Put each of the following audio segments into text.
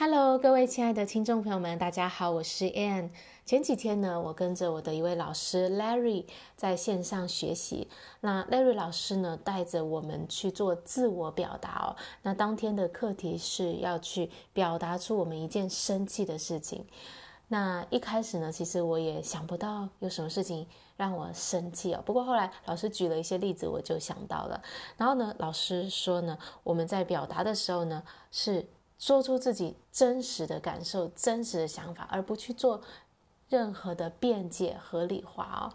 Hello，各位亲爱的听众朋友们，大家好，我是 Ann。前几天呢，我跟着我的一位老师 Larry 在线上学习。那 Larry 老师呢，带着我们去做自我表达哦。那当天的课题是要去表达出我们一件生气的事情。那一开始呢，其实我也想不到有什么事情让我生气哦。不过后来老师举了一些例子，我就想到了。然后呢，老师说呢，我们在表达的时候呢，是。说出自己真实的感受、真实的想法，而不去做任何的辩解、合理化哦。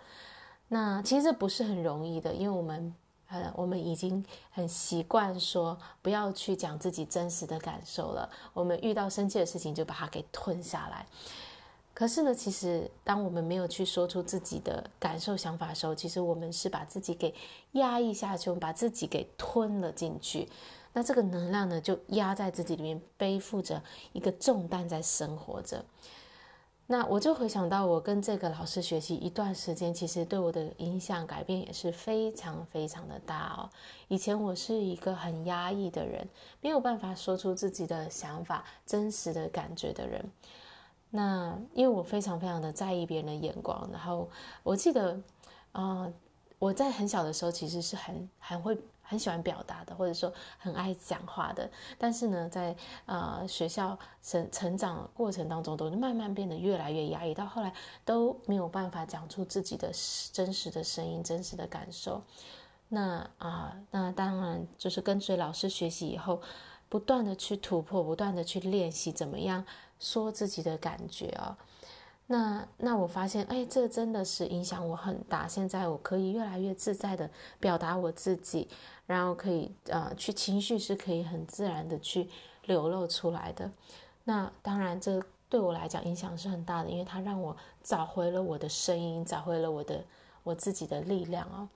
那其实不是很容易的，因为我们呃，我们已经很习惯说不要去讲自己真实的感受了。我们遇到生气的事情，就把它给吞下来。可是呢，其实当我们没有去说出自己的感受、想法的时候，其实我们是把自己给压抑下去，我们把自己给吞了进去。那这个能量呢，就压在自己里面，背负着一个重担在生活着。那我就回想到，我跟这个老师学习一段时间，其实对我的影响改变也是非常非常的大哦。以前我是一个很压抑的人，没有办法说出自己的想法、真实的感觉的人。那因为我非常非常的在意别人的眼光，然后我记得，啊、呃，我在很小的时候其实是很很会。很喜欢表达的，或者说很爱讲话的，但是呢，在呃学校成成长过程当中，都慢慢变得越来越压抑，到后来都没有办法讲出自己的真实的声音、真实的感受。那啊、那当然就是跟随老师学习以后，不断的去突破，不断的去练习，怎么样说自己的感觉啊、那那我发现，哎，这真的是影响我很大。现在我可以越来越自在的表达我自己，然后可以呃，去情绪是可以很自然的去流露出来的。那当然，这对我来讲影响是很大的，因为它让我找回了我的声音，找回了我的我自己的力量哦。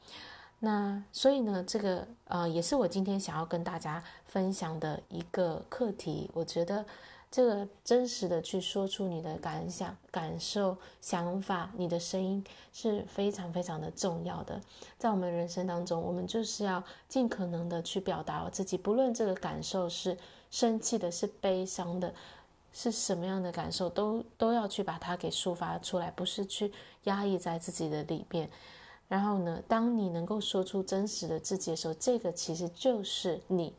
那所以呢，这个呃，也是我今天想要跟大家分享的一个课题。我觉得。这个真实的去说出你的感想、感受、想法，你的声音是非常非常的重要的。在我们人生当中，我们就是要尽可能的去表达我自己，不论这个感受是生气的、是悲伤的、是什么样的感受，都都要去把它给抒发出来，不是去压抑在自己的里面。然后呢，当你能够说出真实的自己的时候，这个其实就是你，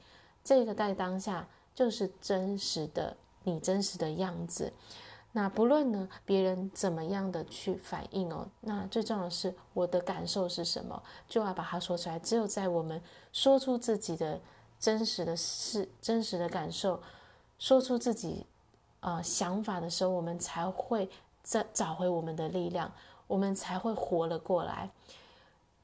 这个在当下就是真实的。你真实的样子，那不论呢别人怎么样的去反应哦，那最重要的是我的感受是什么，就要把它说出来。只有在我们说出自己的真实的事、真实的感受，说出自己啊、想法的时候，我们才会再找回我们的力量，我们才会活了过来。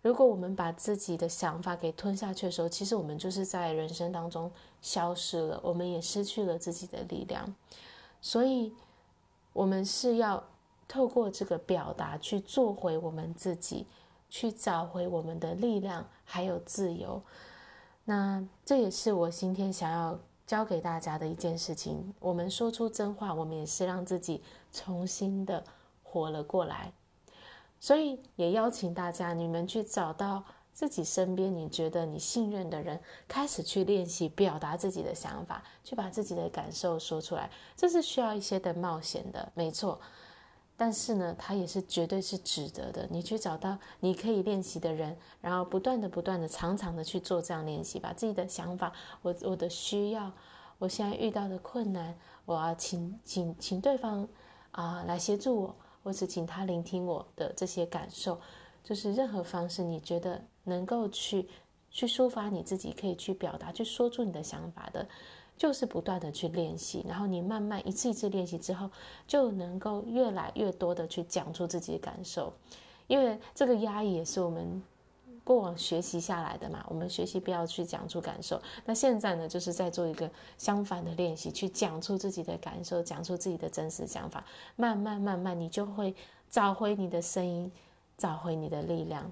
如果我们把自己的想法给吞下去的时候，其实我们就是在人生当中消失了，我们也失去了自己的力量。所以，我们是要透过这个表达去做回我们自己，去找回我们的力量，还有自由。那这也是我今天想要教给大家的一件事情。我们说出真话，我们也是让自己重新的活了过来。所以也邀请大家，你们去找到自己身边你觉得你信任的人，开始去练习表达自己的想法，去把自己的感受说出来。这是需要一些的冒险的，没错。但是呢，它也是绝对是值得的。你去找到你可以练习的人，然后不断的、不断的、常常的去做这样练习，把自己的想法，我我的需要，我现在遇到的困难，我要请请请对方啊、来协助我。或是请他聆听我的这些感受，就是任何方式，你觉得能够去去抒发你自己，可以去表达，去说出你的想法的，就是不断的去练习，然后你慢慢一次一次练习之后，就能够越来越多的去讲出自己的感受，因为这个压抑也是我们。过往学习下来的嘛，我们学习不要去讲出感受。那现在呢，就是在做一个相反的练习，去讲出自己的感受，讲出自己的真实想法。慢慢慢慢，你就会找回你的声音，找回你的力量。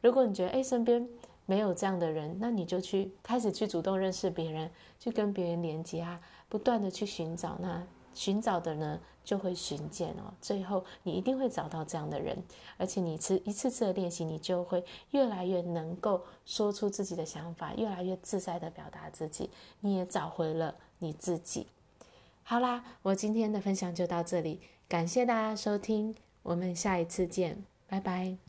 如果你觉得诶，身边没有这样的人，那你就去开始去主动认识别人，去跟别人连接啊，不断的去寻找那。寻找的呢，就会寻见哦。最后，你一定会找到这样的人，而且你一次一次次的练习，你就会越来越能够说出自己的想法，越来越自在的表达自己。你也找回了你自己。好啦，我今天的分享就到这里，感谢大家收听，我们下一次见，拜拜。